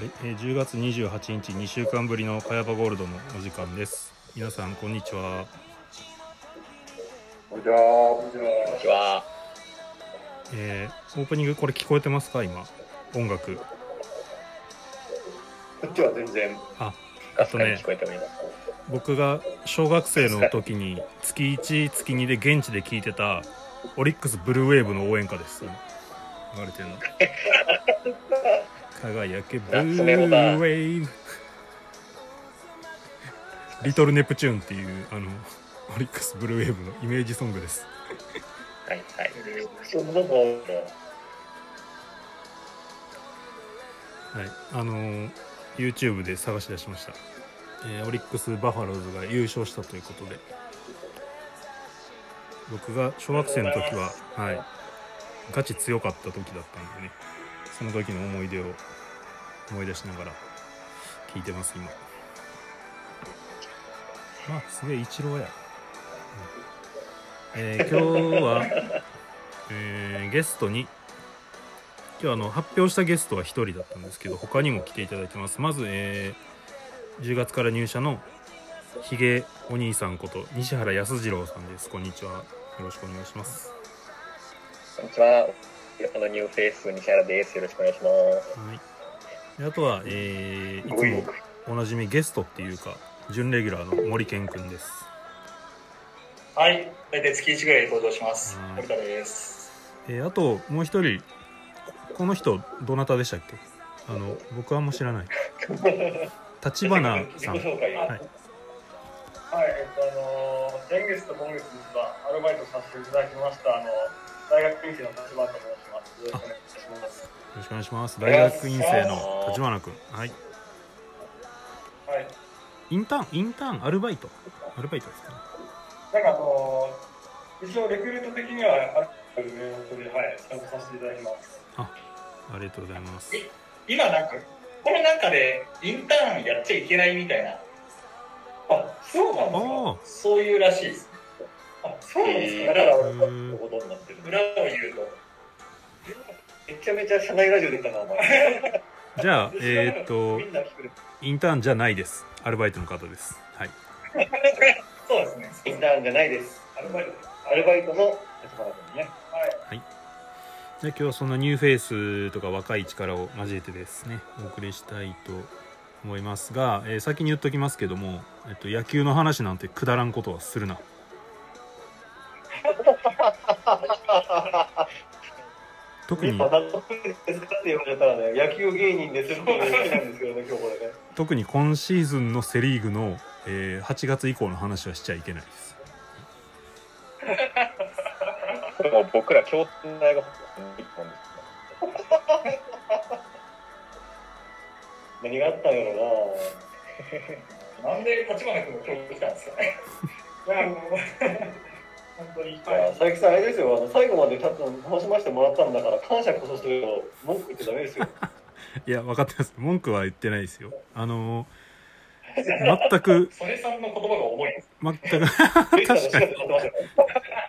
はい、えー10月28日2週間ぶりのカヤバゴールドのお時間です。皆さんこんにちは。こんにちは。えーオープニングこれ聞こえてますか？今音楽。こっちは全然。あかすかに聞こえております。僕が小学生の時に月1月2で現地で聴いてたオリックスブルーウェーブの応援歌です。今流れてるの 輝けブルーウェーブリトルネプチューンっていうあのオリックスブルーウェーブのイメージソングです。はいはい。はい、あのー YouTube で探し出しました、えーオリックス・バファローズが優勝したということで。僕が小学生の時ははい。ガチ強かった時だったんでねその時の思い出を思い出しながら聞いてます今。あすげえイチローや、うん。えー今日は、えーゲストに今日あの発表したゲストは1人だったんですけど他にも来ていただいてます。まず、えー10月から入社のひげお兄さんこと西原康次郎さんです。こんにちは。よろしくお願いします。こんにちは。このニューフェイス西原です。よろしくお願いします。はいであとは、えーいつもおなじみゲストっていうか準レギュラーの森健くんですはい、大体月1ぐらいで登場しますはい。森田です。えーあともう一人この人どなたでしたっけ？あの僕はあんま知らない 立花さん。はいはい、えっと、あのー先月と今月実はアルバイトさせていただきました、あの大学院生の立花と。よろしくお願いします。よろしくお願いします大学院生の立花くんはいはい、インターンインターンアルバイトアルバイトですかねなんかあのー一応レクルート的にはある名目で、はい、参加させていただきます。ありがとうございます今なんか、この中でインターンやっちゃいけないみたいな。あ、そうなんああそういうらしいです。あ、そうなんですか？だから、ーのことになってる。裏を言うと。めちゃめちゃ社内ラジオ出たな、お前。じゃあえーっと。インターンじゃないですアルバイトの方ですはい そうですね。インターンじゃないです。アルバイト。アルバイトの立花君ね。はい。で今日はそんなニューフェイスとか若い力を交えてですねお送りしたいと思いますが、えー先に言っときますけども、えっと、野球の話なんてくだらんことはするな 特に野球芸人です。特に今シーズンのセ・リーグの、えー8月以降の話はしちゃいけないです もう僕ら共通の大学一本です何があったんやろなんで立花君が今日来たんですかね。本当に。佐伯さん、あれですよ、あの最後までた楽しませてもらったんだから、感謝こそすると、文句言ってダメですよ。いや分かってます文句は言ってないですよあのー全くそれさんの言葉が重い。全く 確かに。確かに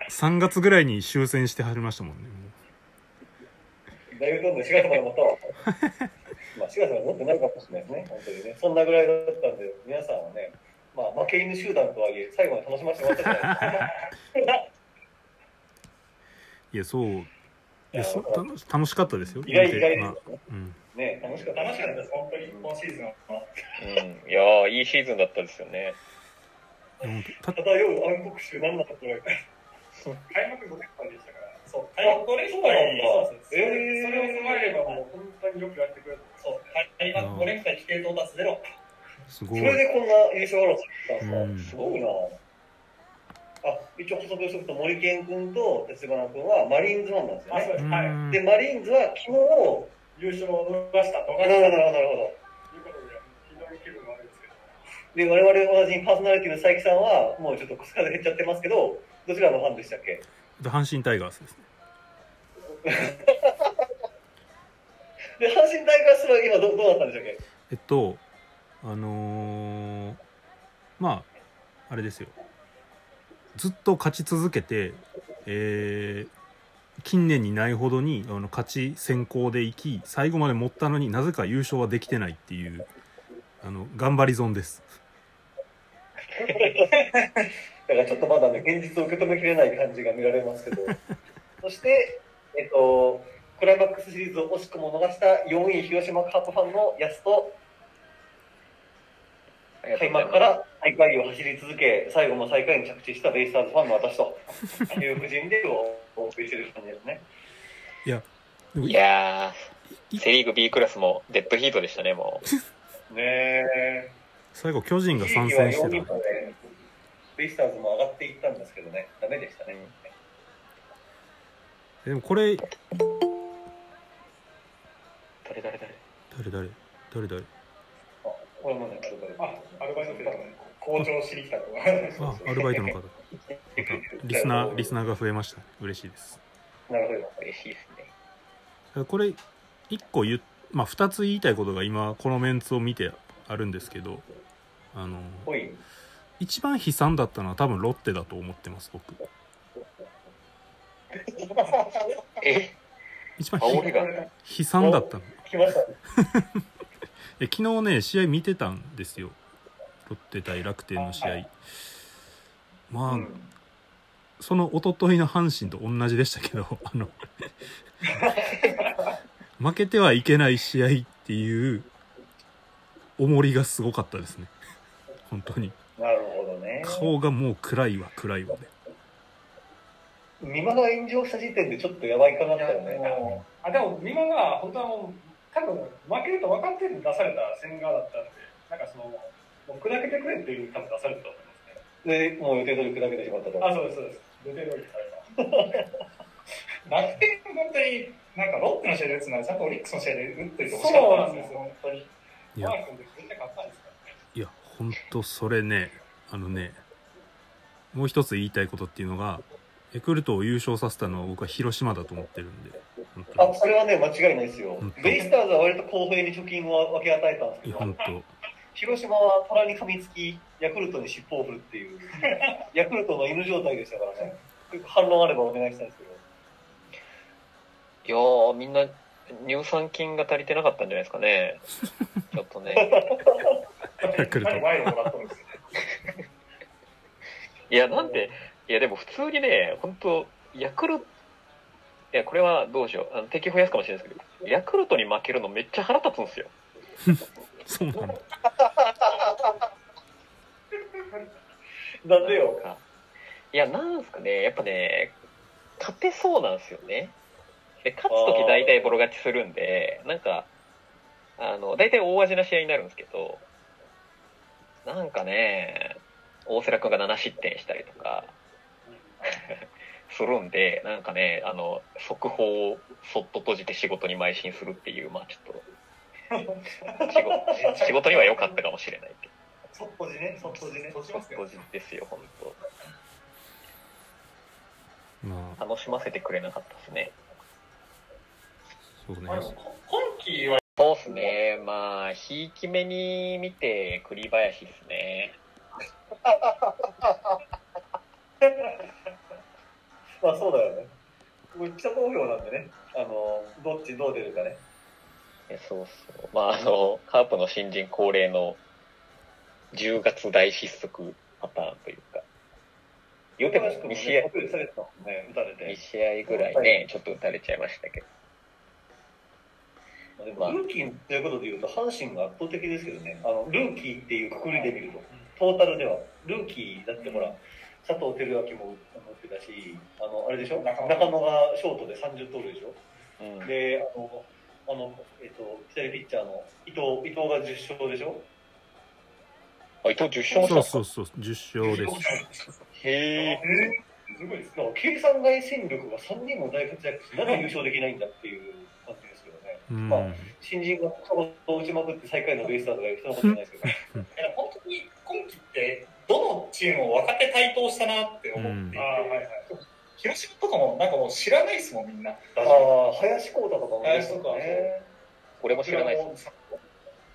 3月ぐらいに終戦してはりましたもんねだいぶどんどん4月まで持ったわ。まあ4月まで持ってないかもしれないですね、本当にね。そんなぐらいだったんで、皆さんはね、まあ負け犬集団とはいえ、最後まで楽しませてもらったじゃないですか。いやそういやそ楽し楽しかったですよ意外意外ですまあ。うんね楽しかった。楽しかったです、本当に、今シーズンは。うん。いやー、いいシーズンだったですよね。うんた漂う暗黒臭なんだったこれ。開幕5連敗でしたから。そう、開幕5連そうなんだそうです。それえーそれを踏まえれば、もう本当によくやってくれた。そう、開幕5連敗規定到達ゼロ。すごい。それでこんな優勝争いしたんうんですか？すごいな。あ、一応補足しておくと、森健君と立花君はマリーンズなんですよね。はい。うん。で、マリーンズは昨日、優勝を逃したとか、なるほど、なるほど、で、我々同じパーソナリティの佐伯さんは、もうちょっと減っちゃってますけど、どちらのファンでしたっけ？で阪神タイガースですね。で、阪神タイガースは今どどうなったんでしたっけ？えっとあのーまああれですよ。ずっと勝ち続けて、えー近年にないほどにあの勝ち先行でいき最後まで持ったのになぜか優勝はできてないっていうあの頑張り損です。だからちょっとまだね、現実を受け止めきれない感じが見られますけど、そして、えっと、クライマックスシリーズを惜しくも逃した4位広島カープファンの安と、開幕から大会を走り続け、最後も最下位に着地したベイスターズファンの私という布陣でお送りしてる感じですね。でもいやー、セ・リーグ B クラスもデッドヒートでしたね、もう。ねえ。最後巨人が参戦して一時期は4たベイスターズも上がっていったんですけどね、ダメでしたね。でもこれ誰誰誰？誰誰誰誰？アルバイト。校長しに来たとか。あアルバイトの方リスナーリスナーが増えました嬉しいですなるほど。嬉しいですね。これ1個言っまあ2つ言いたいことが今このメンツを見てあるんですけどあの。一番悲惨だったのは多分ロッテだと思ってます僕 え？一番悲惨だったの来ましたね。え昨日ね試合見てたんですよ。ロッテ対楽天の試合。まあ、うん。その一昨日の阪神と同じでしたけど あの 負けてはいけない試合っていう重りがすごかったですね。本当に。なるほどね。顔がもう暗いわ暗いわで。美馬が炎上した時点でちょっとやばいかなったよね。あでも、今が本当はもう、多分負けると分かってる出された千賀だったんで、なんかその、もう砕けてくれっていう多分出されたと思いますね。で、もう予定通り砕けてしまったと。あ、そうです、そうです。予定通りされた。楽天本当になんかロッテの試合で打つならちゃんとオリックスの試合で打ってほしかったでよなんですよ、本当に。いや。いや本当それねあのねもう一つ言いたいことっていうのがヤクルトを優勝させたのは僕は広島だと思ってるんであ、それはね、間違いないですようん。ベイスターズは割と公平に貯金を分け与えたんですけど、広島は虎に噛みつき、ヤクルトに尻尾を振るっていう、ヤクルトの犬状態でしたからね。反論あればお願いしたいんですけど。いやー、みんな乳酸菌が足りてなかったんじゃないですかね。ちょっとね。ヤクルトいや、なんで、いや、でも普通にね、本当ヤクルト、いや、これはどうしよう。あの敵増やすかもしれないですけど、ヤクルトに負けるのめっちゃ腹立つんですよ。そうなのなんでよ。いや、なんすかね、やっぱね、勝てそうなんですよね。で、勝つとき大体ボロ勝ちするんで、なんか、あの、大体大味な試合になるんですけど、なんかね、大瀬良君が7失点したりとか、するんで、なんかね、あの、速報をそっと閉じて仕事に邁進するっていう、まあちょっと、仕事仕事には良かったかもしれないけど、そっとじね、そっとじね。閉じますよ閉じですよ、本当まあ楽しませてくれなかったですね。そうね今季はそうっすね。まあ、ひいき目に見て栗林っすね。まあそうだよね。もう記者投票なんでね、あの、どっちどう出るかね。えそうそう。まあ、あの、カープの新人恒例の10月大失速パターンというか、言うても高橋君も2試合ね、、アピールされてたもんね、打たれ2て。試合ぐらいね、ちょっと打たれちゃいましたけど。まあでもルーキーということでいうと、阪神が圧倒的ですけどね、あのルーキーっていうくくりで見ると、トータルでは、ルーキーだってほら、佐藤輝明も打ってたし、あの、あれでしょ？中中野野がショートで30盗塁でしょ？うん。で、あの、あの、えっと、左ピッチャーの伊藤、伊藤が10勝でしょ？あ、伊藤10勝そうそうそう10勝です。へえ。すごいです。だから計算外戦力が3人も大活躍して、なぜ優勝できないんだっていう感じですけどね。うん。まあ新人がそこを打ちまくって最下位のベイスターズが人のことじゃないですけど、いや本当に今季ってどのチームも若手台頭したなって思っていて、ああ、はいはい。広島とかもなんかもう知らないですもんみんなああ、林光太とかも林とかね。俺も知らないです。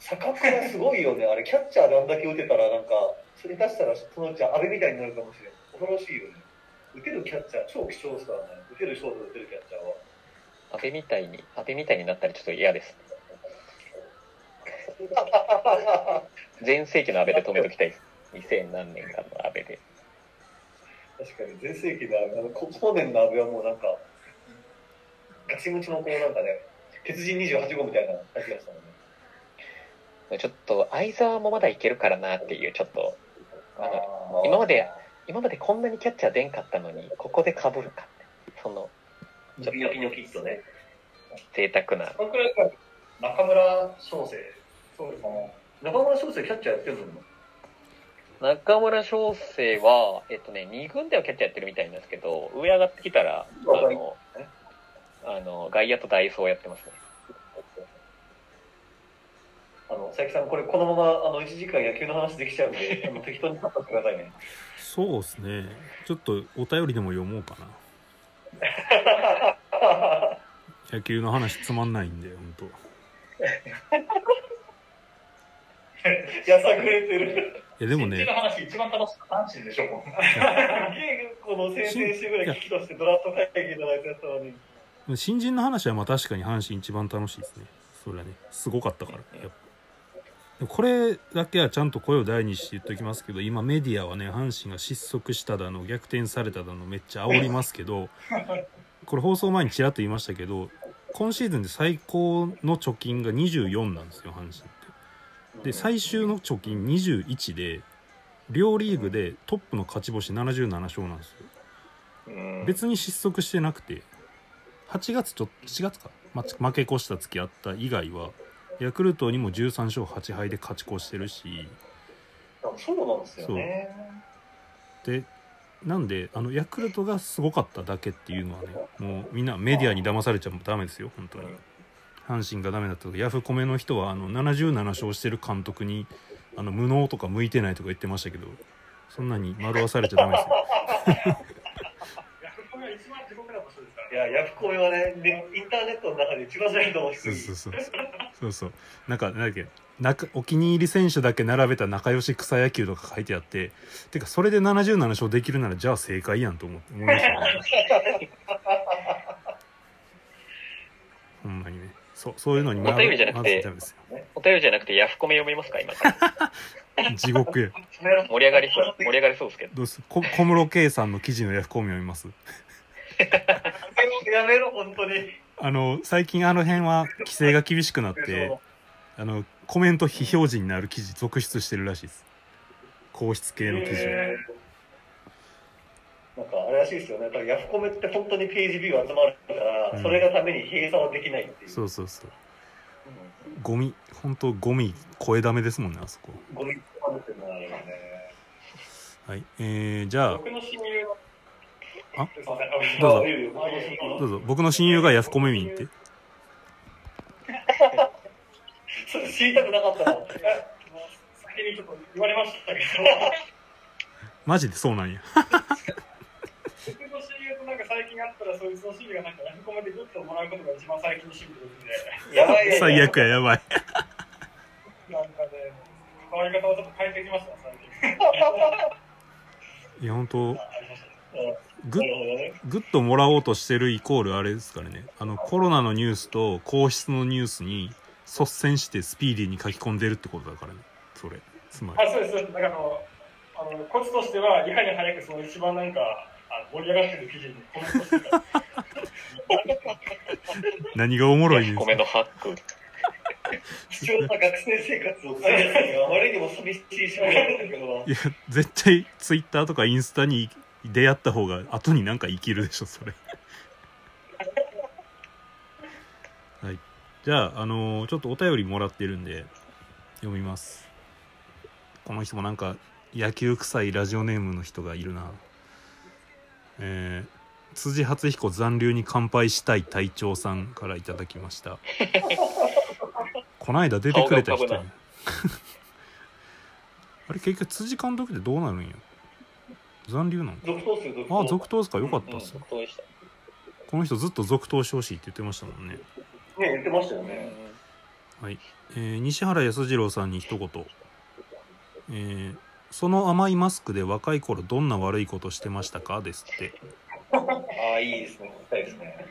坂倉すごいよね。あれ、キャッチャーであんだけ打てたら、なんか、それ出したら、そのうち阿部みたいになるかもしれない。恐ろしいよね。打てるキャッチャー、超貴重ですからね。打てるショート打てるキャッチャーは。安倍みたいに、安倍みたいになったらちょっと嫌です。全盛期の安倍で止めときたいです。2000何年かの安倍で。確かに、全盛期のあの、こ去年の阿部はもうなんか、ガチムチのこうなんかね、鉄人28号みたいな感じがしたもんね。ちょっと、相沢もまだいけるからなっていう、ちょっと、あの、今まで、今までこんなにキャッチャー出んかったのに、ここで被るかって。その、ニョキニョキニョキっとね。贅沢な。中村翔成。そうですね。中村翔成キャッチャーやってるの中村翔成は、えっとね、2軍ではキャッチャーやってるみたいなんですけど、上上がってきたら、あの、あの、外野とダイソーやってますね。あの、佐伯さん、これこのまま、あの、1時間野球の話できちゃうんで、あの適当にカットしてくださいね。そうですねちょっとお便りでも読もうかな 野球の話つまんないんで本 やさぐれてる。当いやでもね。新人の話一番楽しでしょ、この先々週ぐらい危機としてドラフト会議いただいたやつなのに。新人の話はまあ確かに阪神一番楽しいですね。それはね。すごかったからやっぱ。これだけはちゃんと声を大にして言っておきますけど今メディアはね阪神が失速しただの逆転されただのめっちゃ煽りますけどこれ放送前にちらっと言いましたけど今シーズンで最高の貯金が24なんですよ阪神で最終の貯金21で両リーグでトップの勝ち星77勝なんですよ。うん。別に失速してなくて8月ちょ7月か、ま負け越した月あった以外はヤクルトにも13勝8敗で勝ち越してるし。あそうなんですよね。でなんであのヤクルトがすごかっただけっていうのはねもうみんなメディアに騙されちゃダメですよ本当に阪神がダメだったとかヤフコメの人はあの77勝してる監督にあの無能とか向いてないとか言ってましたけどそんなに惑わされちゃダメですよ。いや、ヤフコメはね、ねインターネットの中で一番ないと思うそうそうそう。そうそう。なんかなんだっけ仲お気に入り選手だけ並べた仲良し草野球とか書いてあっててかそれで77勝できるならじゃあ正解やんと思って思いましたね そうそういうのにお便りじゃなくてお便りじゃなくてヤフコメ読みますか今から。よ 地獄や盛り上がりそう、盛り上がりそうですけど。どうすこ小室圭さんの記事のヤフコミ読みます？やめろ、本当に。あの最近あの辺は規制が厳しくなってあのコメント非表示になる記事続出してるらしいです。皇室系の記事を、へーしいですよね。やっぱりヤフコメって本当にページビュー集まるから、うん。それがために閉鎖はできないっていう。そうそうそう。うん。ゴミ本当ゴミ声ダメですもんねあそこ。ゴミあるっていうのはあるよね。はいえー、じゃあ。僕の親友のあ？どうぞ。どうぞ。僕の親友がヤフコメ民って？それ知りたくなかったの。先にちょっと言われましたけど。マジでそうなんや最近会ったらそいつの親友がなんかヤフコメでグッともらうことが一番最近のシンプルでやばいね。最悪ややばい。なんかね変わり方をちょっと変えてきました最近。いや本当グッ。グッともらおうとしてるイコールあれですからね。あのコロナのニュースと皇室のニュースに率先してスピーディーに書き込んでるってことだからね。それつまり。あそうですそうです。なんかあのあのコツとしてはいかに早くその一番なんか盛り上がってる記事にコメントしてた何がおもろいねん。ヤフコメのハック。貴重な学生生活を送るのがあまりにも寂しいし、だけど。いや絶対ツイッターとかインスタに出会った方が後になんか生きるでしょそれ。はい。じゃああのーちょっとお便りもらってるんで読みます。この人もなんか野球臭いラジオネームの人がいるなえー辻初彦残留に乾杯したい隊長さんからいただきました。こないだ出てくれた人 あれ結局辻監督ってどうなるんや？残留なの。あ続投ですか。よかったっす、うんそうでした。この人ずっと続投してほしいって言ってましたもんね。ね、言ってましたよね。はい、えー西原康次郎さんに一言、えーその甘いマスクで若い頃どんな悪いことしてましたか?」ですってあ あ、いいですね。聞きたいですね。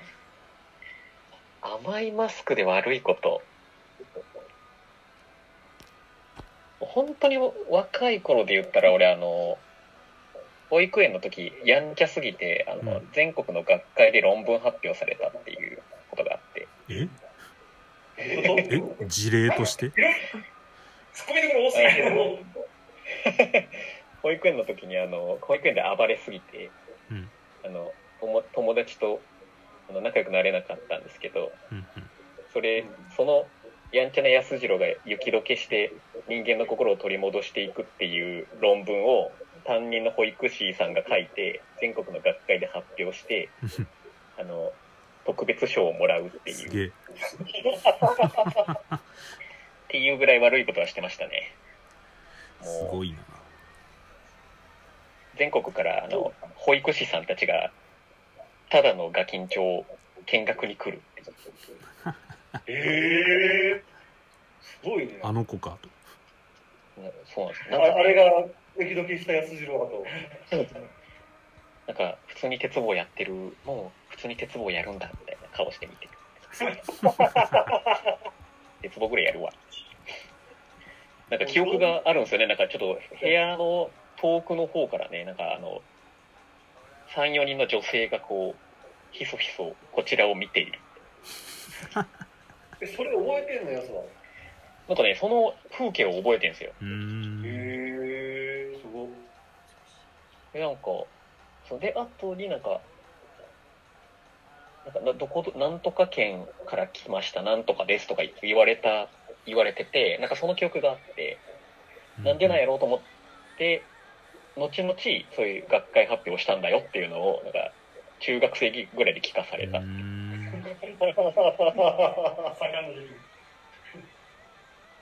甘いマスクで悪いこと。本当に若い頃で言ったら俺あの、保育園の時やんちゃすぎて、あの、うん全国の学会で論文発表されたっていうことがあって。え？え？え？事例として？突っ込みどころ多すぎて、もう、保育園の時にあの、保育園で暴れすぎて、うん。あの、友友達とあの仲良くなれなかったんですけど、うんうん。それ、そのやんちゃな安次郎が雪解けして人間の心を取り戻していくっていう論文を担任の保育士さんが書いて全国の学会で発表して あの特別賞をもらうっていう。っていうぐらい悪いことはしてましたねすごいな。全国からあの保育士さんたちがただのガキンチョを見学に来る。っ てえすごいね。あの子か。とうんそうなんです。あなんかあれが、雪解けした安次郎だと。なんか普通に鉄棒やってるもう普通に鉄棒やるんだみたいな顔してみて 鉄棒ぐらいやるわなんか記憶があるんですよねなんかちょっと部屋の遠くの方からねなんかあの34人の女性がこうひそひそこちらを見ているえ、それ覚えてんのやつは。なんかねその風景を覚えてるんですよへえ、すごい。でなんかそうで後になんかなんかなどこなんとか県から来ましたなんとかですとか言われた言われててなんかその記憶があってなんでなんやろうと思って後々そういう学会発表したんだよっていうのをなんか中学生ぐらいで聞かされた、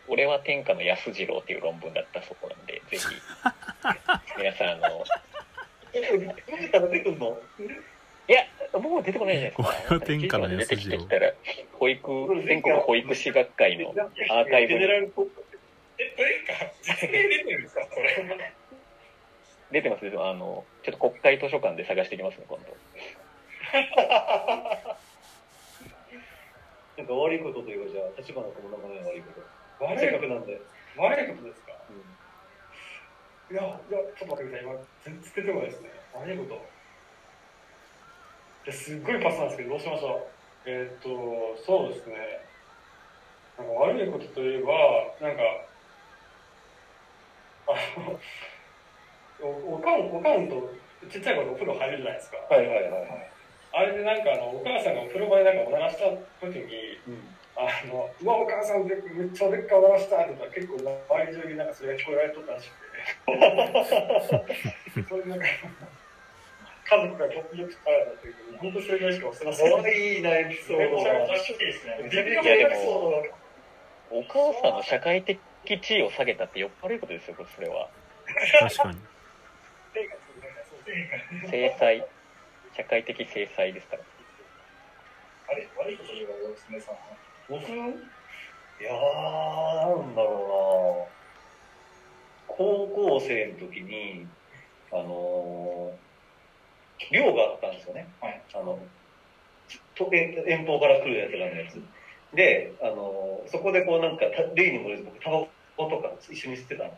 俺は天下の安次郎っていう論文だったそこなんでぜひ。皆さんあの？いやもう出てこないじゃないですか天下の出てきてきたら保育全国保育士学会のアーカイブえ、というか、実名出てるんですか、これ。出てます出てますあのちょっと国会図書館で探してきますね今度 なんか悪いことというか、じゃあ、立花君の中で悪いこと。悪いこなんで。と悪いことですか？いや、いや、ちょっと待ってください。今、全然出てこないですね。悪いこと。すっごいパスなんですけど、どうしましょう。えーっと、そうですね。なんか悪いことといえば、なんか、あの、おおかん、おかんとちっちゃい頃お風呂入るじゃないですか。はいはいはいはい。あれでなんかあの、お母さんがお風呂場でなんかおならした時に、うん。あの、うわ、お母さんでめっちゃでっかいおならしたって言ったら結構周り中になんかそれが聞こえられとったらしくて。それでなんか、家族がよくよくからだというに、本当にそれぐらいしか忘れません。可愛いな、エピソードが。めちゃめちゃ初期ですね。めちゃめちゃエピソードが。お母さんの社会的地位を下げたってよっぽどいいことですよこれそれは確かに正解制裁社会的制裁ですからあれ？悪いこと言えば、娘さんは。僕いやー、なんだろうな高校生の時に、あのー、寮があったんですよね。はいあの、と遠遠方から来るやつらのやつ。で、あのーそこでこうなんか、た例にもれず僕、タバコとか一緒に吸ってたの。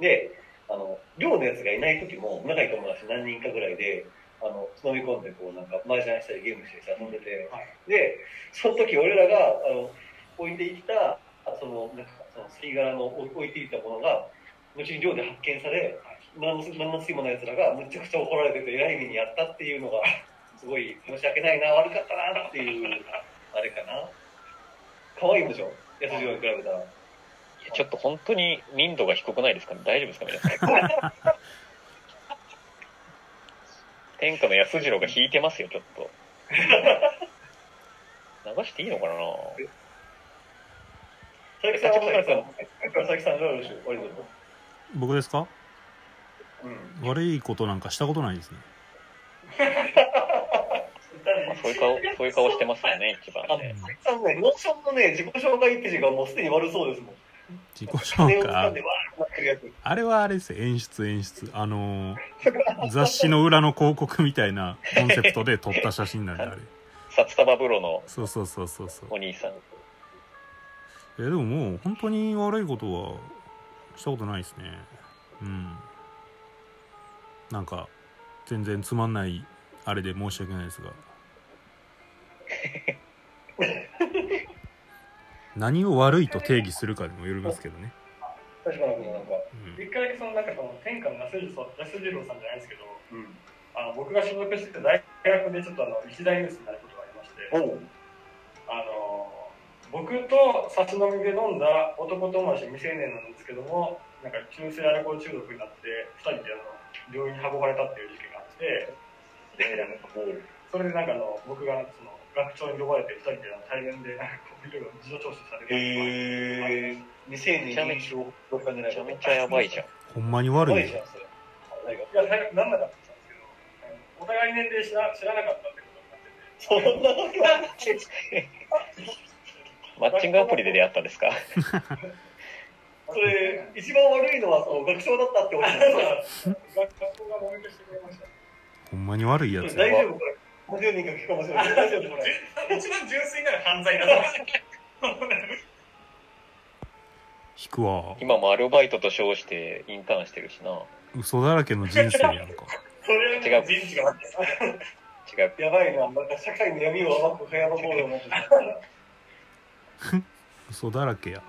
で、あの、寮のやつがいない時も、仲いい友達何人かぐらいで、あの、飲み込んで、こう、なんか、麻雀したりゲームしたり遊んでて、はいで、その時俺らが、あの、置いていった、あその、なんか、その、吸い殻の置置いていったものが、後に寮で発見され、何の何の罪もない奴らが、むちゃくちゃ怒られてて、偉い目にやったっていうのが、すごい申し訳ないな、悪かったな、っていう、あれかな。可愛いんでしょ？安次郎に比べたら。ちょっと本当に民度が低くないですかね？大丈夫ですか皆さん天下の安次郎が引いてますよちょっと 流していいのかな？佐々木さんは、佐々木さん、佐々木さん、どうでしょう。僕ですかうん。悪いことなんかしたことないですねそういう顔そういう顔してますよね一番あねさんね、 Notionのね、自己紹介ページがもうすでに悪そうですもん。自己紹介？あれはあれですよ演出演出あのー雑誌の裏の広告みたいなコンセプトで撮った写真なんであれ札束風呂のそうそうそうそうそうお兄さん。えでももう本当に悪いことはしたことないですねうんなんか全然つまんないあれで申し訳ないですが 何を悪いと定義するかにもよりますけどね、確かになんか。うん一回だけそのなんかその天下の安次郎さんじゃないですけど、うん。あの僕が所属してた大学でちょっとあの一大ニュースになることがありまして。あの僕と差し飲みで飲んだ男友達未成年なんですけども、なんか中性アルコール中毒になって二人であの病院に運ばれたっていう事件があって、でそれでなんかあの僕がその学長に呼ばれて二人で対面でなんかこういろいろ事情聴取されてへえ。未成年認証どっかじゃないめちゃめちゃやばいじゃん。ほんまに悪い悪いじゃん、それ。何がいや、なんなかったんですけど、お互い年齢知ら知らなかったってことになってて、そんなことはマッチングアプリで出会ったんですか？それ、一番悪いのは、その学長だったってこと学校がもみ消してくれました。ほんまに悪いやつ大や丈夫これ。50人が聞くかもしれない。大丈夫これ。一番純粋な犯罪だと思います引くわ今もアルバイトと称してインターンしてるしな。嘘だらけの人生やんかそれはもう人事が違う。やばいな。なんか社会の闇を暴く早場ボールを持ってた。嘘だらけや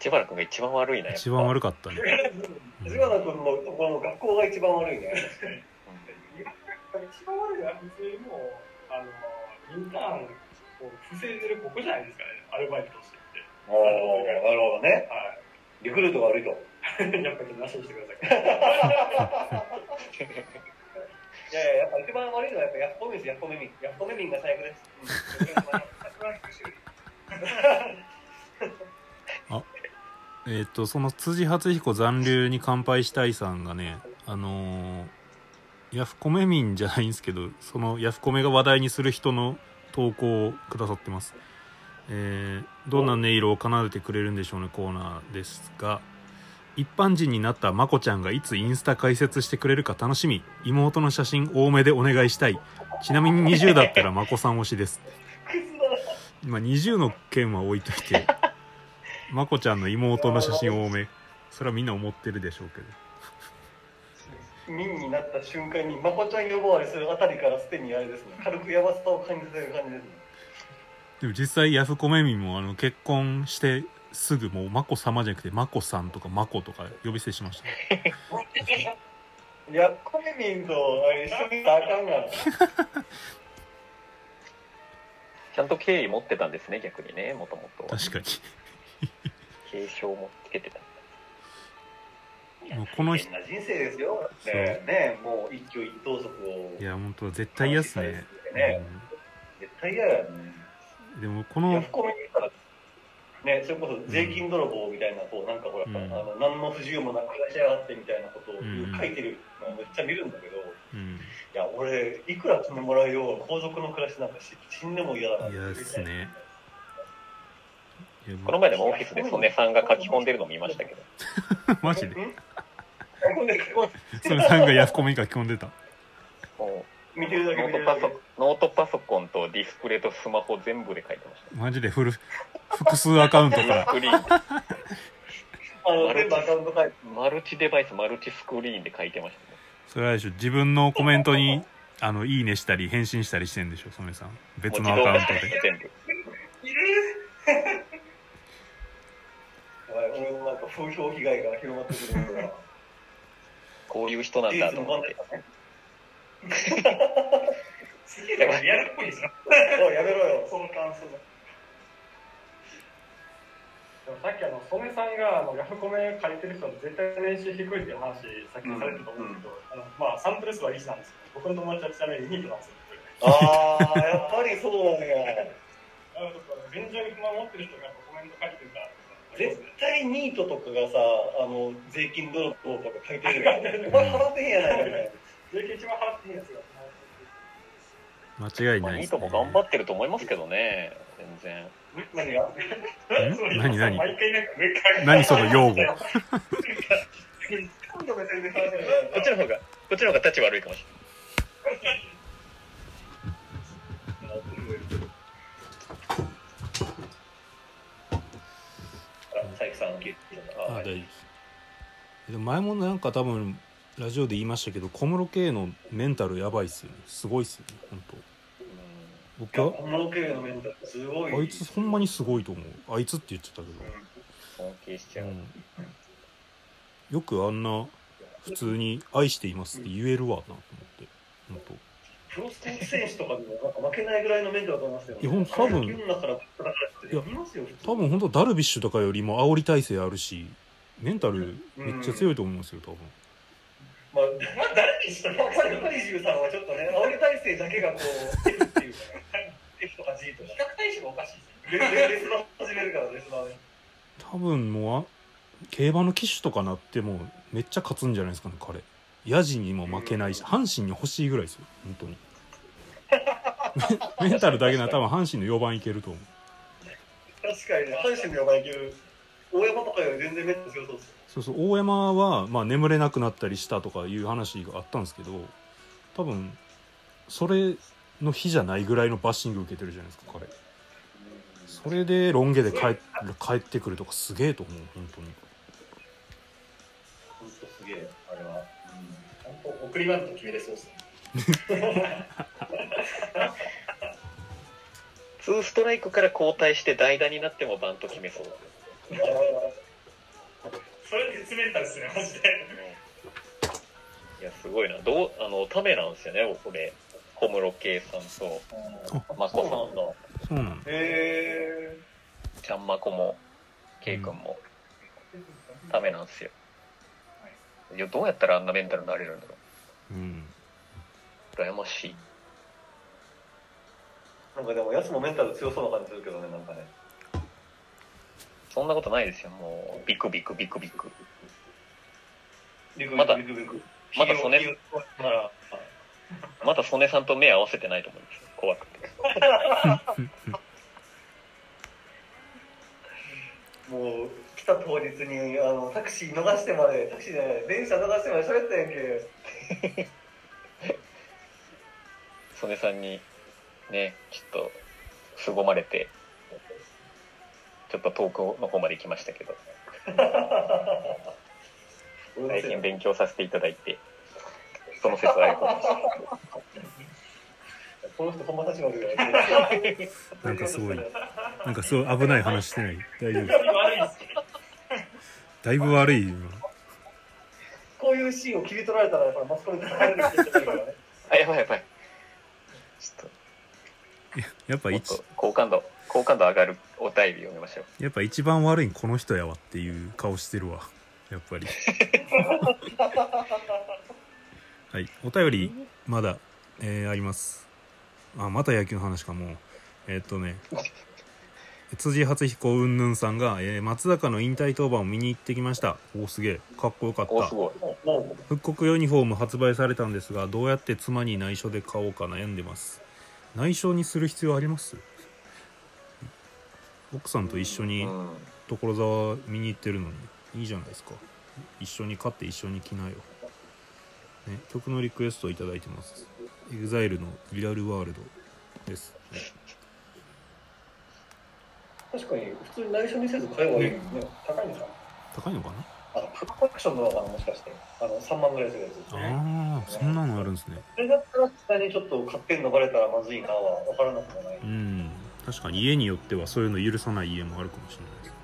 立花君が一番悪いな。一番悪かったね 藤原君のところの学校が一番悪いね。一番悪いのは、普通にもう、あの、インターンを防いでるここじゃないですかね、アルバイトとしてって。なるほどね。はリクルートが悪いと。い。やっぱりなしにしてください。いやいや、やっぱ一番悪いのはやっぱヤフコメです、ヤフコメ民。ヤフコメ民が最悪です。あえっ、とその辻初彦残留に乾杯したいさんがねあのーヤフコメ民じゃないんですけどそのヤフコメが話題にする人の投稿をくださってます、えーどんな音色を奏でてくれるんでしょうねコーナーですが一般人になったまこちゃんがいつインスタ解説してくれるか楽しみ。妹の写真多めでお願いしたい。ちなみに20だったらまこさん推しです今20の件は置いといて まこちゃんの妹の写真多め。それはみんな思ってるでしょうけど。民になった瞬間に、まこちゃん呼ばわりするあたりからすでにあれですね、軽くやばさを感じてる感じですね。でも実際ヤフコメ民もあの結婚してすぐもうまこ様じゃなくてまこさんとかまことか呼び捨てしました。ヤフコメ民とあれ一緒にしたらあかんが ゃんと敬意持ってたんですね、逆にね、もともと。確かに継承もつけてた。もうこの人変な人生ですよ。そうねねもう一挙一投足を。いや本当絶対嫌っすねね絶対嫌やね。うんでもこヤのフコメから、ね、それこそ税金泥棒みたいな、こう、なんかほら、うんあの、何の不自由もなく暮らしやがってみたいなことをうん書いてるのをめっちゃ見るんだけど、いうんや、俺、いくら金もらうよう皇族の暮らしなんかし死んでも嫌だな。って嫌っすね。いやこの前でもオフィスで曽根さんが書き込んでるの見ましたけど。マジで？ん？ほんでこそれさんがヤフコメに書き込んでた。見てるだうけノートパ見てるだけソノートパソコンとディスプレイとスマホ全部で書いてました。マジで？フル複数アカウントから。マルチデバイス、マルチスクリーンで書いてましたね。それはでしょ自分のコメントにあのいいねしたり返信したりしてんでしょ曽根さん。別のアカウントで。全部。いる俺もなんか風評被害が広まってくるからこういう人なんだと思って。すげえでもリアルっぽいですよ。やめろよその感想が。さっきあの、曽根さんがあのヤフコメ書いてる人は絶対年収低いっていう話、さっきされてたと思うんですけど、あのまあ、サンプル数は1なんですけど、僕の友達はちなみに2となんですよ。ああやっぱりそうなんや現状に不満を持ってる人がコメント書いてるから、絶対ニートとかがさあの税金泥棒とか書いてるよお前払ってへんやないかみたいな税金一番払っていいやつが。間違いまあ、ないです、ニートね、も頑張ってると思いますけどね、全然。何がん何？何毎回なんか上から何その用語？こっちの方が、こっちの方が立ち悪いかもし佐伯さん聞いてあ大丈夫。です前もなんか多分ラジオで言いましたけど小室圭のメンタルやばいっすよね。すごいっすよね本当。れ僕は？小室圭のメンタルすごい。あいつほんまにすごいと思う。あいつって言っちゃったけ。ど、うん、よくあんな普通に「愛しています」って言えるわなと思って。本当。プロスポーツ選手とかでもなんか負けないぐらいのメンタルだと思いますよ、いやほんと多分。いやいますよ普通多分本当ダルビッシュとかよりも煽り体制あるしメンタルめっちゃ強いと思いますよ多分。まあ、まあ、誰にしても、やっぱりさんはちょっとね、煽り体制だけがこう、レスマ始めるから、レス。多分もうあ競馬の騎手とかなってもめっちゃ勝つんじゃないですかね彼ヤジにも負けないし阪神に欲しいぐらいですよ本当に メンタルだけなら多分阪神の4番いけると思う確かにね、阪神の4番いける。大山とかより全然メンタル強そうです。そうそう大山は、まあ、眠れなくなったりしたとかいう話があったんですけど多分それの日じゃないぐらいのバッシング受けてるじゃないですか彼それでロン毛で帰帰ってくるとかすげえと思う本当に本当すげえ、あれは。本当送りバント決めれそうですねツーストライクから交代して代打になってもバント決めそう。それ実メンタルですねマジでいや、すごいな。どう、あの、ためなんですよね、これ。小室圭さんと、まこさんの、そうなんだへちゃんまこも、圭君も、ためなんですよ。いや、どうやったらあんなメンタルになれるんだろうんう。羨ましい。ー。なんかでも、やつもメンタル強そうな感じするけどね、なんかね。そんなことないですよ、もう。ビクビクビクビク。ビクまだビクビク。まだ曽根ヒーローなら、まだ曽根さんと目合わせてないと思うんですよ。怖くて。もう、来た当日に、あの、タクシー逃してまで、タクシーじゃない、電車逃してまで喋ったやんけ。曽根さんに、ね、ちょっと、凄まれて、ちょっと遠くの方まで行きましたけど、大変勉強させていただいて、その説はありがとうございます。この人、ほんま立ち悪いよ。なんかすごい。なんかすごい危ない話してない？大丈夫？だいぶ悪い今こういうシーンを切り取られたら、やっぱりマスコミに取られる。あ、やばいやばい。ちょっやっぱ一と好感度、好感度上がるお便り読みましょう。やっぱ一番悪いんこの人やわっていう顔してるわ。やっぱり。はいお便りまだ、えーありますあまた野球の話かもう。えーっとね。辻初彦うんぬんさんが、えー松坂の引退登板を見に行ってきました。おすげえ。かっこよかった。復刻ユニフォーム発売されたんですがどうやって妻に内緒で買おうか悩んでます。内緒にする必要あります？奥さんと一緒にうん。所沢見に行ってるのにいいじゃないですか。一緒に買って一緒に着なよ、ね、曲のリクエストをいただいてます EXILE の「リアルワールド」です、ねう、確かに、普通に内緒にせず買えばいいのにね。高いんですか高いのかな？あの、フルコレクションのかな、もしかして。あの、3万ぐらいするやつですね。ああそんなのあるんですね。それだったら、下にちょっと買ってんのバレたらまずいなは分からなくもない。うん。確かに家によってはそういうの許さない家もあるかもしれないです。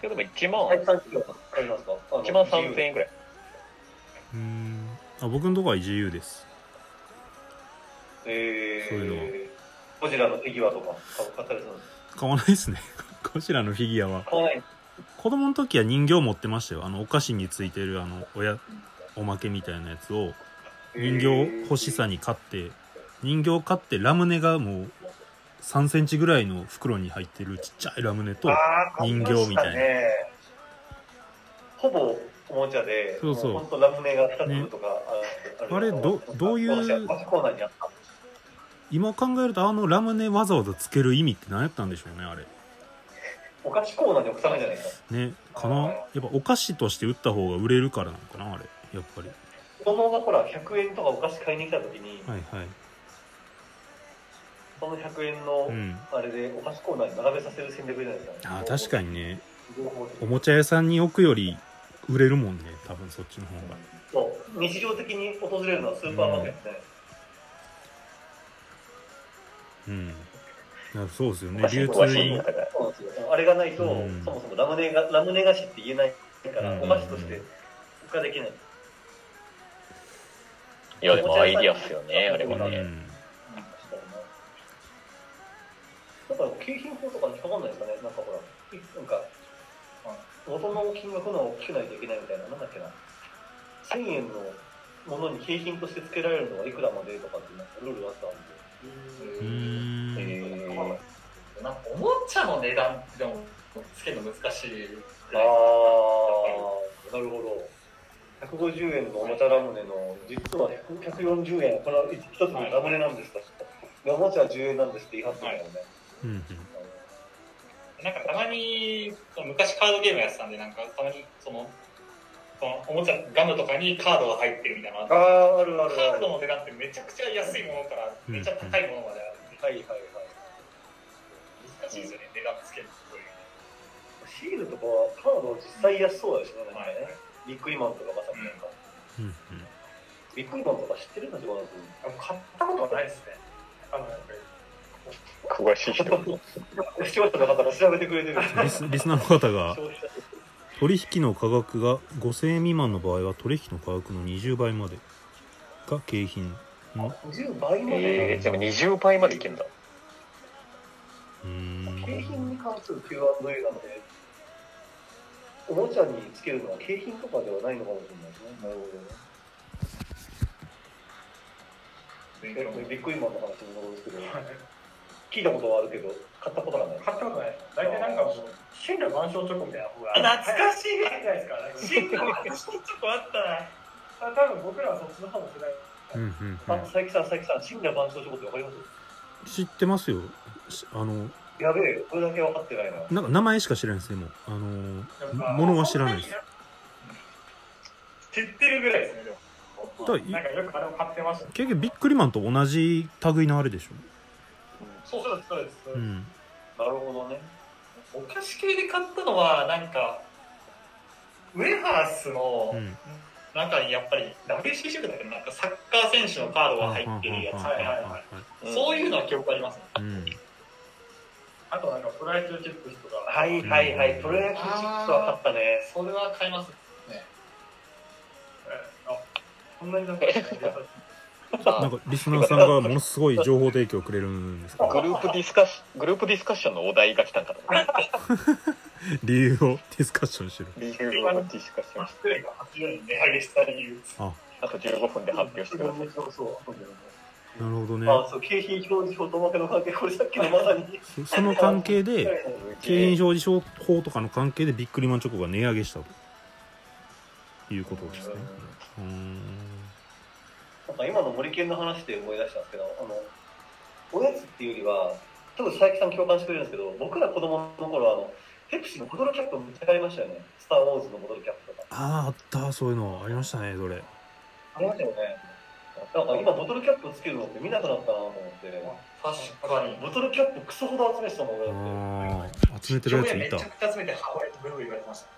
けどでも1万、はい、3キロ買いますか？あの1万3000円ぐらい。うんあ僕のとこは自由です。えー、そういうゴジラのフィギュアとか買ったりするんです買わないですね。こちらのフィギュアは。買わない。子供の時は人形持ってましたよ。あのお菓子についてるあの親おまけみたいなやつを人形欲しさに買って人形買ってラムネがもう3センチぐらいの袋に入ってるちっちゃいラムネと人形みたいな。ねほぼおもちゃで、そうそう。本当ラムネが2つとか、あるあれどどういう？今考えるとあのラムネわざわざつける意味って何やったんでしょうねあれ。お菓子コーナーに置くためじゃないか。ねかな。やっぱお菓子として売った方が売れるからなのかなあれ。やっぱり。子供がほら、100円とかお菓子買いに来た時に、はいはい。その100円のう、ん。あれでお菓子コーナーに並べさせる戦略じゃないですか。あー確かにね。おもちゃ屋さんに置くより売れるもんね多分そっちの方が。そう日常的に訪れるのはスーパーマーケットで、うん。そうですよね。流通に。方がそうなんですよあれがないと、うん。そもそもラムネがラムネ菓子って言えないから、うん。お菓子として出荷できない。いやでもアイディアっすよねあれはね。うん。だから景品法とかに引っかかんないですかね、なんかほら、いなんか、元の金額の大きくないといけないみたいな、なんだっけな、1000円のものに景品として付けられるのはいくらまでとかってなんかルールがあったんで、うー。んえー。なんかおもちゃの値段でもつけるの難しいぐあらいー、なるほど。150円のおもちゃラムネの、実は140円、この一つのラムネなんですと。でおもちゃは10円なんですって言い張ってたよね。うんうんなんかたまにその昔カードゲームやってたんでなんかたまにそのそのおもちゃガムとかにカードが入ってるみたいなのがあってあー、あるあるある。カードの値段ってめちゃくちゃ安いものからめちゃ高いものまであるんではいはいはい。難しいですよね値段つけるシールとかはカード実際安そうだしね、なんかね。ビックリマンとかまさになんか。うんうんビックリマンとか知ってるんだよ、あの買ったことはないですね。あの、やっぱり詳しい人視聴者の方が調べてくれてる。リスリスナーの方が取引の価格が5000円未満の場合は取引の価格の20倍までが景品の10倍まで？えー、でも20倍までいけんだうーん景品に関する Q&A なので、おもちゃにつけるのは景品とかではないのかもしれないですね。なるほど。勉強ビックリマンの話に戻るんですけど、聞いたことはあるけど、買ったことがない。買ったことない。大体なんかもう、真羅万象チョコみたいな方が。懐かしいいじゃないですか。真の私ちょっとあったな多分僕らはそっちの方の世代。うんうんあ、佐伯さん、佐伯さん、真羅万象チョコってわかります？うん知ってますよしあのやべえ、これだけ分かってないな。なんか名前しか知らないですでもあのものは知らないです知ってるぐらいですねでもただいなんかよくあれを買ってました。結局ビックリマンと同じ類のあれでしょそうそうですそうですそうですうん。なるほどね。お菓子系で買ったのはなんかウェハースのうん。中にやっぱり WCC だけどなんかサッカー選手のカードが入ってるやつ。はいはいはいそういうのは記憶ありますね。うん。あとなんかプロ野球チップスとか。はいはいはい、プロ野球チップスは買ったね。それは買いますえあ、こんなになんか、なんかリスナーさんがものすごい情報提供くれるんですけどグループディスカッシグループディスカッションのお題が来たんかと。理由をディスカッションしてる。理由をディスカッションして失礼が80円値上げした理由あ。あと15分で発表してください。なるほどね。あ、そう、景品表示表とおまけの関係、これさっきのまさに。そその関係で景品表示法とかの関係でビックリマンチョコが値上げしたということですね。うーんなんか今の森健の話で思い出したんですけど、あの、おやつっていうよりは、多分佐伯さん共感してくれるんですけど、僕ら子供の頃、あの、ペプシのボトルキャップめっちゃ買いましたよね。スター・ウォーズのボトルキャップとか。あああったそういうのありましたねそれありましたよね。なんか今ボトルキャップつけるのって見なくなったなと思って、確かにボトルキャップクソほど集めてたもん、俺だって。ああ集めてるやついためちゃくちゃ集めて母親とブーブー言われてました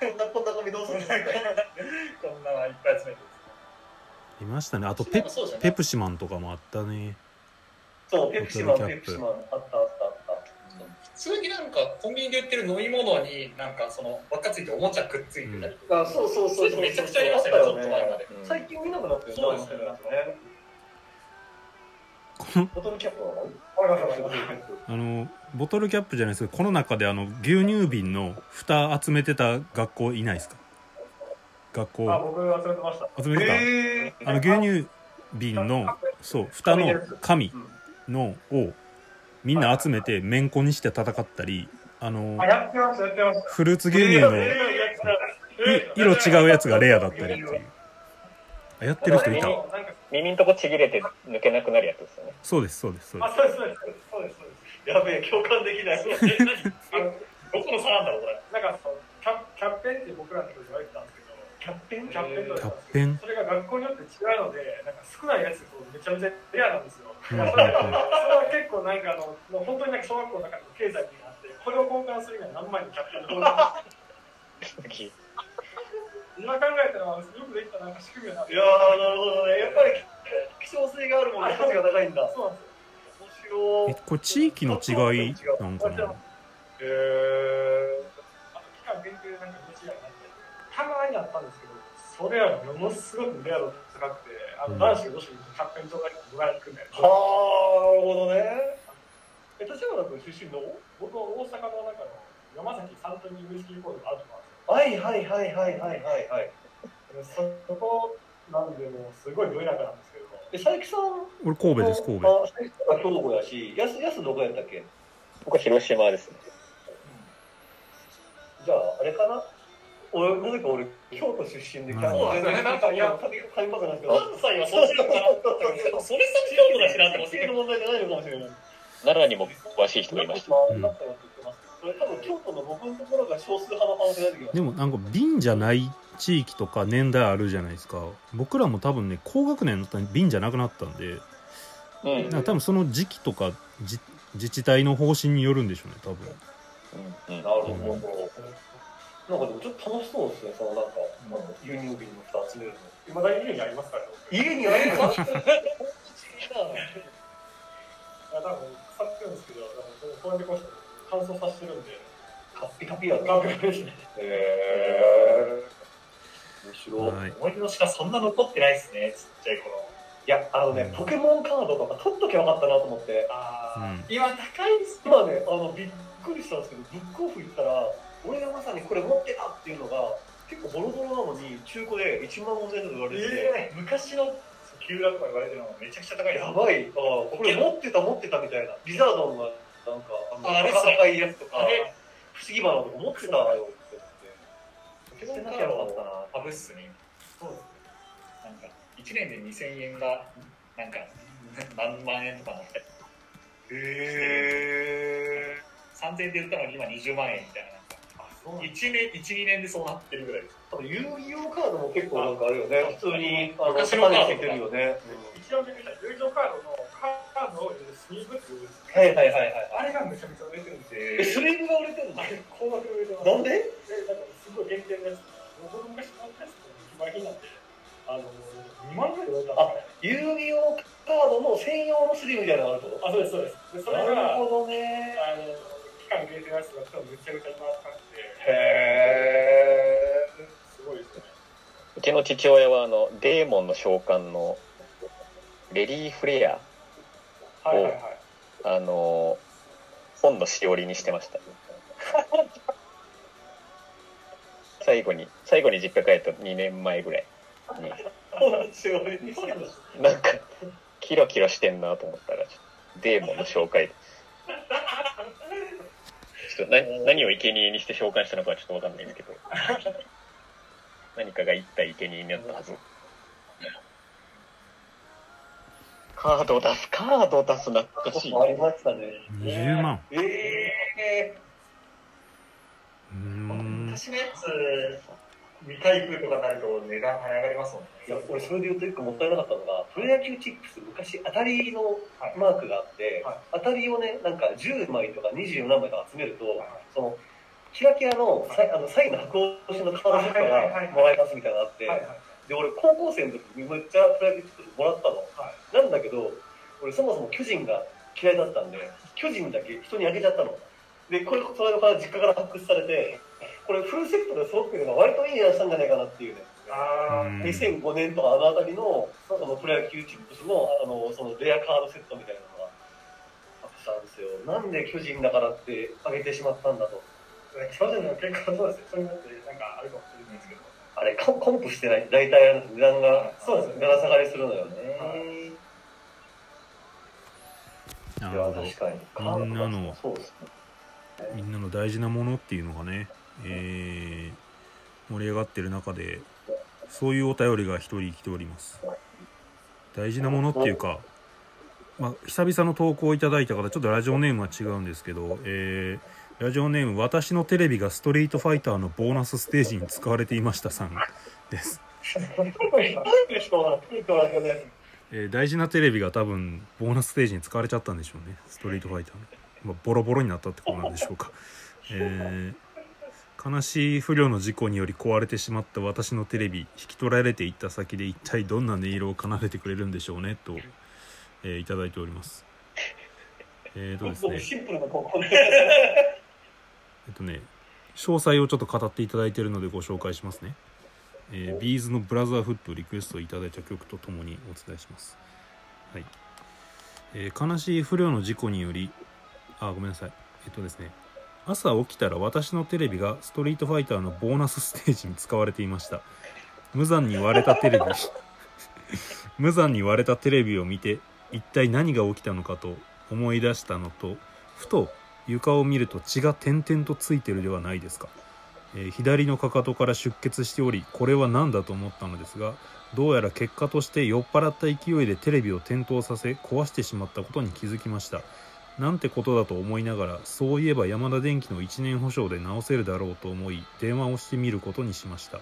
こんなこんなゴミどうするんですかこんなのいっぱい集めていましたね。あとペペプシマンとかもあったね。そう、ペプシマン、ペプシマン、あったあったあった。普通になんかコンビニで売ってる飲み物になんかその輪っかついておもちゃくっついてたりとか、あ、そうそうそそうういう。のめちゃくちゃありましたよねちょっと前まで。うん。最近見なくなってるそうですね。ね。ボトルキャップは？あのボトルキャップじゃないですけどこの中であの牛乳瓶の蓋集めてた学校いないですか？学あ、校僕集めてました。集めてた、えあの牛乳瓶のそう蓋の紙のをみんな集めてめんこにして戦ったりあのあ、やってました、やってました。フルーツ牛乳の色違うやつがレアだったりっていう。あやってる人いた。耳んとこちぎれて抜けなくなるやつですよね。そうですそうですそうであそうですそうですやべえ、共感できない。どこの差なんだろうこれ。なんかキャキャッペンって僕らの時言われてたんですけどキャッペン？キャッペン？とすキャッペン？それが学校によって違うのでなんか少ないやつこうめちゃめちゃレアなんですよ。うん それは結構なんかあのもう本当になんか小学校の中でも経済にあってこれを交換するには何枚のキャッペンを 今考えたらよくできたなんか仕組みやな。いやー、なるほどね。やっぱり希少性があるものの価値が高いんだ。そうなんですよ。面白い。えこれ地域の違いなんかな？へー。あと期間限定でなんかたまにあったんですけどそれはものすごくレア度高くてあのうん。男子がどうしてもキャッペン状態にいくんだよはあ、なるほどね。え、立花君出身の僕は大阪の中の山崎サントニーウイスキーコードがあるとこはいはいはいはいはいはいそこなんでもうすごいど田舎なんですけど。え、佐伯さん？俺神戸です神戸。あ、佐伯さんが兵庫やし、やす、やすどこやったっけ？僕は広島ですね。じゃあ、あれかな？俺、なぜか俺、京都出身で、でなんかいやなんですけど、関西はそっちなのかなそれさ京都だしなって思って地域の問題じゃないのかもしれない。奈良にも詳しい人がいました。でもなんか瓶じゃない地域とか年代あるじゃないですか僕らも多分ね高学年だったら瓶じゃなくなったんでうん。なんか多分その時期とかじ自治体の方針によるんでしょうね多分うん。なるほど。なんかでもちょっと楽しそうですね、そのなんか、輸入瓶の蓋集めるの。いまだに家にありますからね家にあるのいや多分腐ってるんですけど多分こうやってこう乾燥させてるんでカッピカピやガンガンですねへー。面白い。はい思い出の品そんな残ってないですねちっちゃい頃いや、あのね、ポケモンカードとか取っときゃよかったなと思って。あーうん今高いです今ね、あの、びっくりしたんですけど、ブックオフ行ったら、俺がまさにこれ持ってたっていうのが、結構ボロボロなのに、中古で1万5000円とか言われてて、えー。昔の急落とか言われてるのがめちゃくちゃ高いやばい、あこれ持ってた持ってたみたいな。リザードンが、なんか、あの、高いやつとか不思議花とか持ってたよって思って。捨てなきゃよかったな。ハブ室にそうですね。なんか1年で2000円がなんか何万円とかなってへ3000円で売ったのに今20万円みたいな1年12年でそうなってるぐらいです。遊戯王カードも結構なんかあるよね。普通に、あの、昔のカードてるよね。一番びっくりした友情カードのカードをスニーブっていうはいはいはいはい。あれがめちゃめちゃ売れてるんで。え、スレーブが売れてるのあれ高額で売れてますなんででなんかすごい限定のやつ僕昔買ったやつと非売品なんであの2万ぐらいで売れたんです遊戯王カードの専用のスリーブみたいなのがあると？あそうですそうです。でそれながるほどね。あの期間限定のやつが多分めちゃめちゃ今高くてへすごいですねうちの父親はあのデーモンの召喚のレリーフレアはいはいはい。あの本のしおりにしてました。最後に最後に実家帰った2年前ぐらいに。なんかキラキラしてんなと思ったらデーモンの紹介でちょっと何何を生贄にして召喚したのかはちょっとわかんないんですけど。何かが一体生贄になったはず。カードを出すカードを出す懐かしい。ありましたね。20万。ええうーん。昔のやつ未開封とかになると値段跳ね上がりますもんね。いや、俺それで言うと一個もったいなかったのが、プロ野球チップス、昔当たりのマークがあって、はい。当たりをね、なんか10枚とか20何枚とか集めると、その、キラキラのサイあのサインの箱押しのカードセットがもらえますみたいなのがあって、はいはいで、俺高校生の時めっちゃプロ野球チップスもらったの。はなんだけど、俺そもそも巨人が嫌いだったんで、巨人だけ人にあげちゃったの。で、これ、それから実家から発掘されて、これフルセットで揃ってるのが割といい値段したんじゃないかなっていうね。あうん2005年とかあの辺りのそのプロ野球チップスのあのそのレアカードセットみたいなのがあったんですよ。なんで巨人だからってあげてしまったんだと。巨人の結構そうですねそういうのってなんかあるかもしれないですけどあれコンコンプしてないと大体あの値段がそうですねガラ下がりするのよね。はいいやなるほど確かに。みんなのそうですね。みんなの大事なものっていうのがね、えー盛り上がってる中でそういうお便りが一人来ております。大事なものっていうかまあ久々の投稿をいただいた方ちょっとラジオネームは違うんですけどえーラジオネーム私のテレビがストリートファイターのボーナスステージに使われていましたさんです、えー大事なテレビが多分ボーナスステージに使われちゃったんでしょうね。ストリートファイターの、まあ、ボロボロになったってことなんでしょうか。えー悲しい不慮の事故により壊れてしまった私のテレビ引き取られていった先で一体どんな音色を奏でてくれるんでしょうねと、えーいただいております。えーとですね。シンプルな。えっとね詳細をちょっと語っていただいているのでご紹介しますね、えービーズのブラザーフットリクエストいただいた曲とともにお伝えします。はい、えー悲しい不慮の事故によりあごめんなさい。えっとですね朝起きたら私のテレビがストリートファイターのボーナスステージに使われていました。無残に割れたテレビ。無残に割れたテレビを見て一体何が起きたのかと思い出したのとふと床を見ると血が点々とついてるではないですか、えー左のかかとから出血しておりこれは何だと思ったのですがどうやら結果として酔っ払った勢いでテレビを点灯させ壊してしまったことに気づきました。なんてことだと思いながらそういえば山田電機の1年保証で直せるだろうと思い電話をしてみることにしました。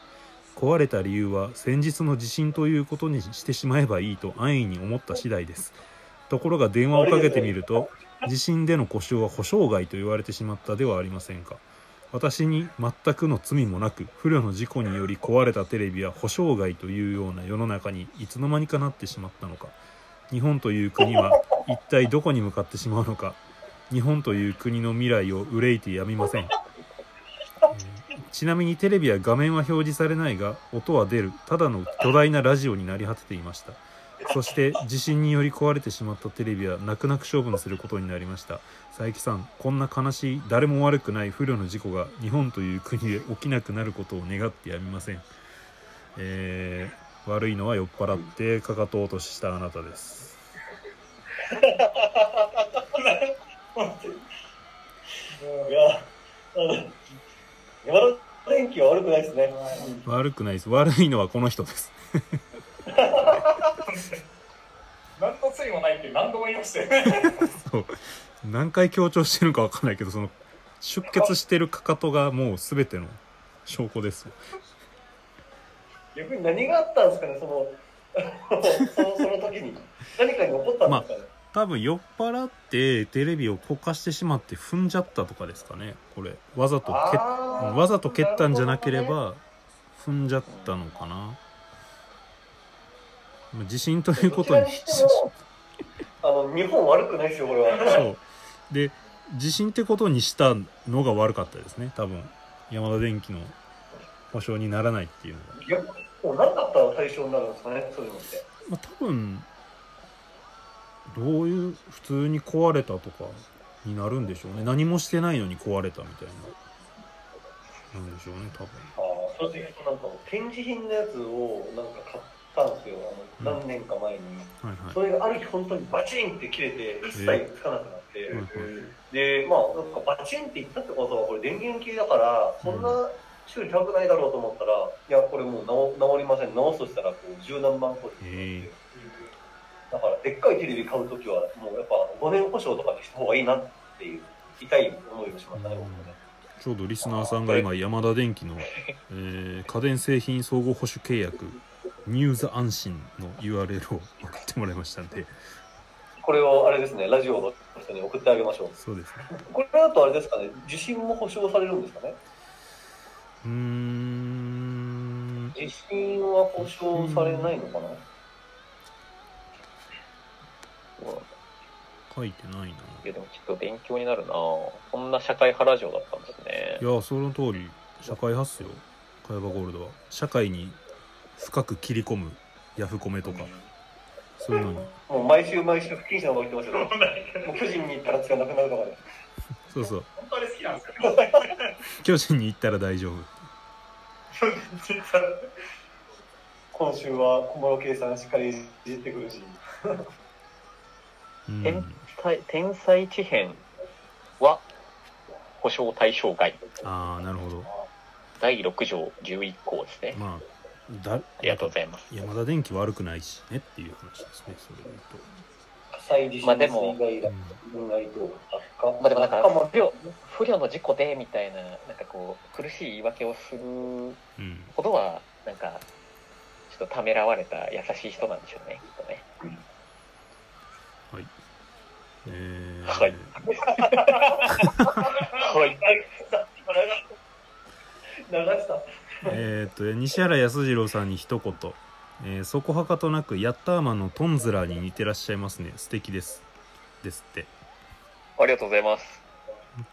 壊れた理由は先日の地震ということにしてしまえばいいと安易に思った次第です。ところが電話をかけてみると地震での故障は保証外と言われてしまったではありませんか。私に全くの罪もなく不慮の事故により壊れたテレビは保証外というような世の中にいつの間にかなってしまったのか。日本という国は一体どこに向かってしまうのか。日本という国の未来を憂いてやみません、えーちなみにテレビは画面は表示されないが音は出る。ただの巨大なラジオになり果てていました。そして地震により壊れてしまったテレビは泣く泣く処分することになりました。佐伯さんこんな悲しい誰も悪くない不慮の事故が日本という国で起きなくなることを願ってやみません、えー悪いのは酔っ払ってかかと落とししたあなたです。いや、あの、山田電機は悪くないですね。悪くないです悪いのはこの人です何の罪もないって何度も言いましたよね。そう何回強調してるかわかんないけどその出血してるかかとがもう全ての証拠です逆に何があったんですかね、その、そのその時に。何かに起こったんですかね。多分酔っ払ってテレビをこかしてしまって踏んじゃったとかですかね。これ。わざと蹴っあーわざと蹴ったんじゃなければ踏んじゃったのかな。まあ地震ということにあの、日本悪くないですよ、これは。そう。で地震ってことにしたのが悪かったですね。多分山田電機の保証にならないっていうのがいや、もう何だったら対象になるんですかね、そういうのって。まあ、多分どういう普通に壊れたとかになるんでしょうね。何もしてないのに壊れたみたいな。なんでしょうね多分。ああ、それでなんか、展示品のやつをなんか買ったんですよ、あの、うん。何年か前に。はいはい。それがある日本当にバチンって切れて、一切つかなくなって、うんうんで、まあ、なんかバチンっていったってことは、これ電源系だから、そんな修理高くないだろうと思ったら、いや、これもう直治りません。直すとしたら、こう、十何万個ですへえだから、でっかいテレビ買うときは、もうやっぱ5年保証とかにした方がいいなっていう、痛い思いをしましたね、僕もね。ちょうどリスナーさんが今山田電機の、えー家電製品総合保守契約ニューザ安心の URL を送ってもらいましたんで。これをあれですね、ラジオの人に送ってあげましょう。そうですね。これだとあれですかね、受信も保証されるんですかね？うーん。受信は保証されないのかな、書いてないな。いやでもちょっと勉強になるな。こんな社会派ラジオだったんですね。いやその通り社会派っすよ。茅場ゴールドは。社会に深く切り込むヤフコメとか。そういうのに。もう毎週毎週不謹慎なこと言ってますよ。もう巨人に行ったら使わなくなるとかで。そうそう。本当に好きなんですよ。巨人に行ったら大丈夫。今週は小室圭さんしっかりいじってくるし。うん天才天才地編は保証対象外。ああなるほど第6条11項ですね。まあだありがとうございます。山田電機悪くないしねっていう話ですねそれで火災地震まあでも水害言う分害と悪化まあでもなんか不慮不慮の事故でみたいななんかこう苦しい言い訳をするとうんほどはなんかちょっとためらわれた優しい人なんでしょうねきっとね。えーはい。はい。流した。えーっと西原康次郎さんに一言、えーそこはかとなくヤッターマンのトンズラーに似てらっしゃいますね。素敵です。ですって。ありがとうございます。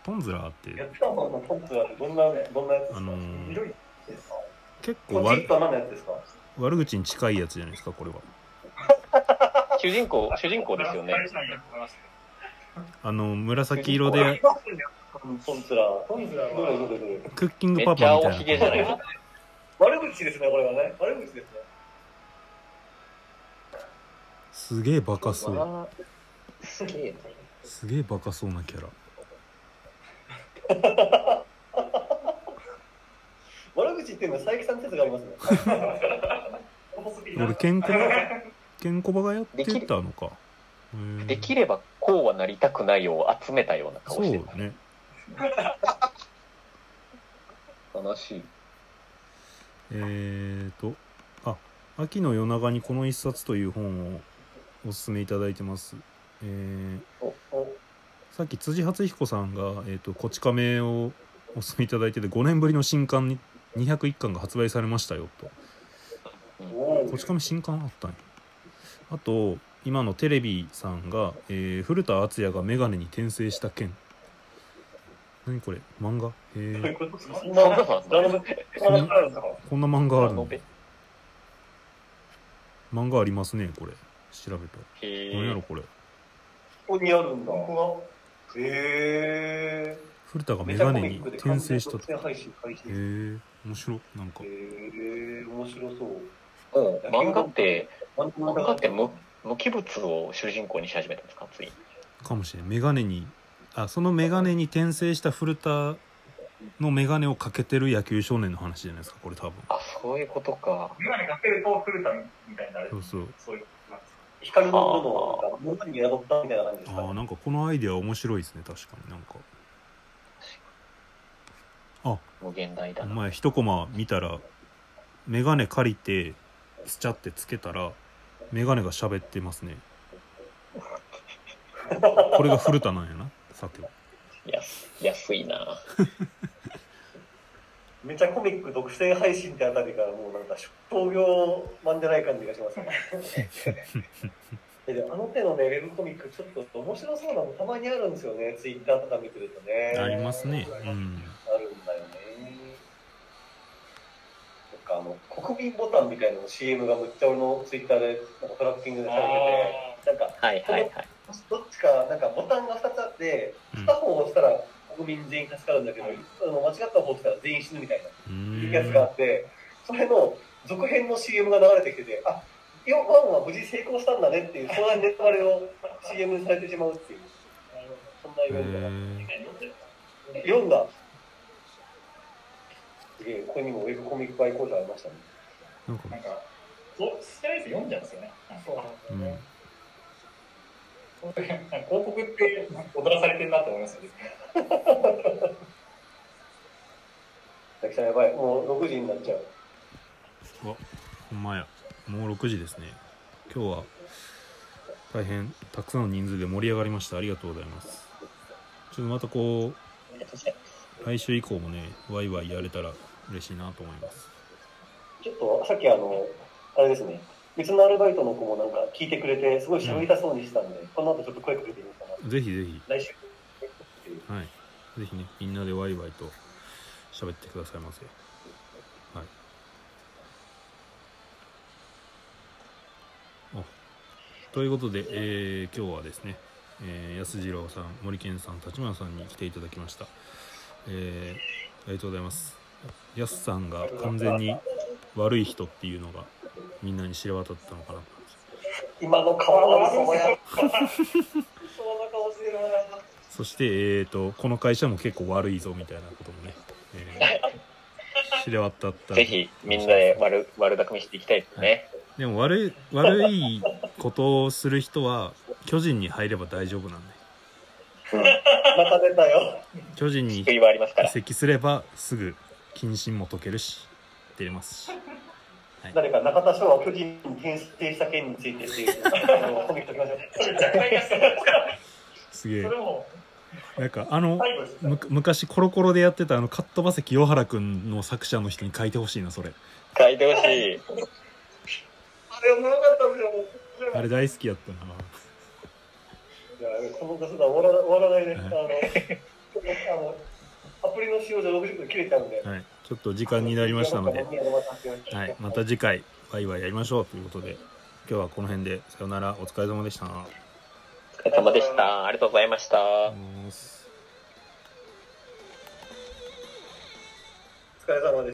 トンズラーって。やったののトップはどんなどんなやつですか？あのー結構悪ポチッと何のやつですか？悪口に近いやつじゃないですかこれは。主人公、主人公ですよね。あの紫色で。トンツラ。トンズラは。どれどれどれクッキングパパみたいな。げじゃないですか。悪口ですねこれはね。悪口ですね。すげえバカそう。すげえな。すげえバカそうなキャラ。悪口っていうのは佐伯さん説がありますね。俺ケンコバケンコバがやってたのか。できればこうはなりたくないを集めたような顔してる。ね。悲しい。えーとあ秋の夜長にこの一冊という本をおすすめいただいてます。えーさっき辻初彦さんが、えー、とこち亀をおすすめいただいてて5年ぶりの新刊に201巻が発売されましたよと。おこち亀新刊あったんや。あと今のテレビさんが、えー古田敦也が眼鏡に転生した件。何これ？漫画？えどういうー、こんな漫画あるの？漫画ありますねこれ。調べた何やろこれ？ここにあるんだ。へえ古田が眼鏡に転生したへえ面白なんか。へえ面白そう。漫画って、漫漫画って無無機物を主人公にし始めたんですかつい。に。かもしれん。眼鏡にあその眼鏡に転生した古田の眼鏡をかけてる野球少年の話じゃないですかこれ多分。あ、そういうことか。メガネかけると古田みたいにな。るそうそう。そういうことなんです光のものを物に宿ったみたいな感じですか、ああなんかこのアイデア面白いですね確かになんか。無限大だな。お前一コマ見たら眼鏡借りてスチャってつけたら眼鏡が喋ってますね。これが古田なんやな。さては。安安いな。めっちゃコミック独占配信ってあたりからもうなんか商業版じゃない感じがしますね。であの手のねウェブコミックちょっと面白そうなのたまにあるんですよね。ツイッターとか見てるとね。ありますね。うん。あるんだよねかあの国民ボタンみたいなの CM がむっちゃ俺のツイッターでなんかトラッキングでされててなんかはいはいはい。どっちかなんかボタンが2つあってうん片方を押したら国民全員助かるんだけど、あの間違った方を押したら全員死ぬみたいなやつがあんって、それの続編の CM が流れてきてて、あよワンは無事成功したんだねっていう、そんなネタバレを CM にされてしまうっていう、そんなイベントが。へ読んだ。すげえ、ここにもウェブコミック愛好者ありましたね。ーなんか。なんかそうステライス読んじゃうんですよね。なんか。うんそういうなんか広告って踊らされてるなと思いますよね。さきさんやばい、もう6時になっちゃう。ほんまや。もう6時ですね。今日は大変たくさんの人数で盛り上がりました。ありがとうございます。ちょっとまたこう来週以降もねワイワイやれたら嬉しいなと思います。ちょっとさっきあの、あれですね、別のアルバイトの子もなんか聞いてくれて、すごい喋りたそうにしたんで、この後ちょっと声かけてみようか。な。ぜひぜひ。来週。はい。ぜひねみんなでワイワイと喋ってくださいませ。はい。あということで、えー今日はですね、えー安次郎さん森健さん立花さんに来ていただきましたえーありがとうございます安さんが完全に悪い人っていうのがみんなに知れ渡ったのかな今の顔がそうや。そんな顔してるな。そして、えー、とこの会社も結構悪いぞみたいなこともね、えー知れ渡ったぜひみんなで悪悪巧みしていきたいですね。でも悪い悪いことをする人は巨人に入れば大丈夫なんでまた出たよ。巨人に移。籍すればすぐ謹慎も解けるし出れますし誰か中田翔は巨人に転生した件についてっていう、すげえなんかあのむ昔コロコロでやってたあのカットバセ清原くんの作者の人に書いてほしいなそれ書いてほしい。あれ、おもろかったんですよ。あれ大好きやったないや、このガスだ、終わら終わらないね。あの、あの、アプリの使用で60分切れちゃうんで。はいちょっと時間になりましたので、ははい、また次回ワイワイやりましょうということで今日はこの辺でさよならお疲れ様でしたお疲れ様でした。ありがとうございました。おお疲れ様です。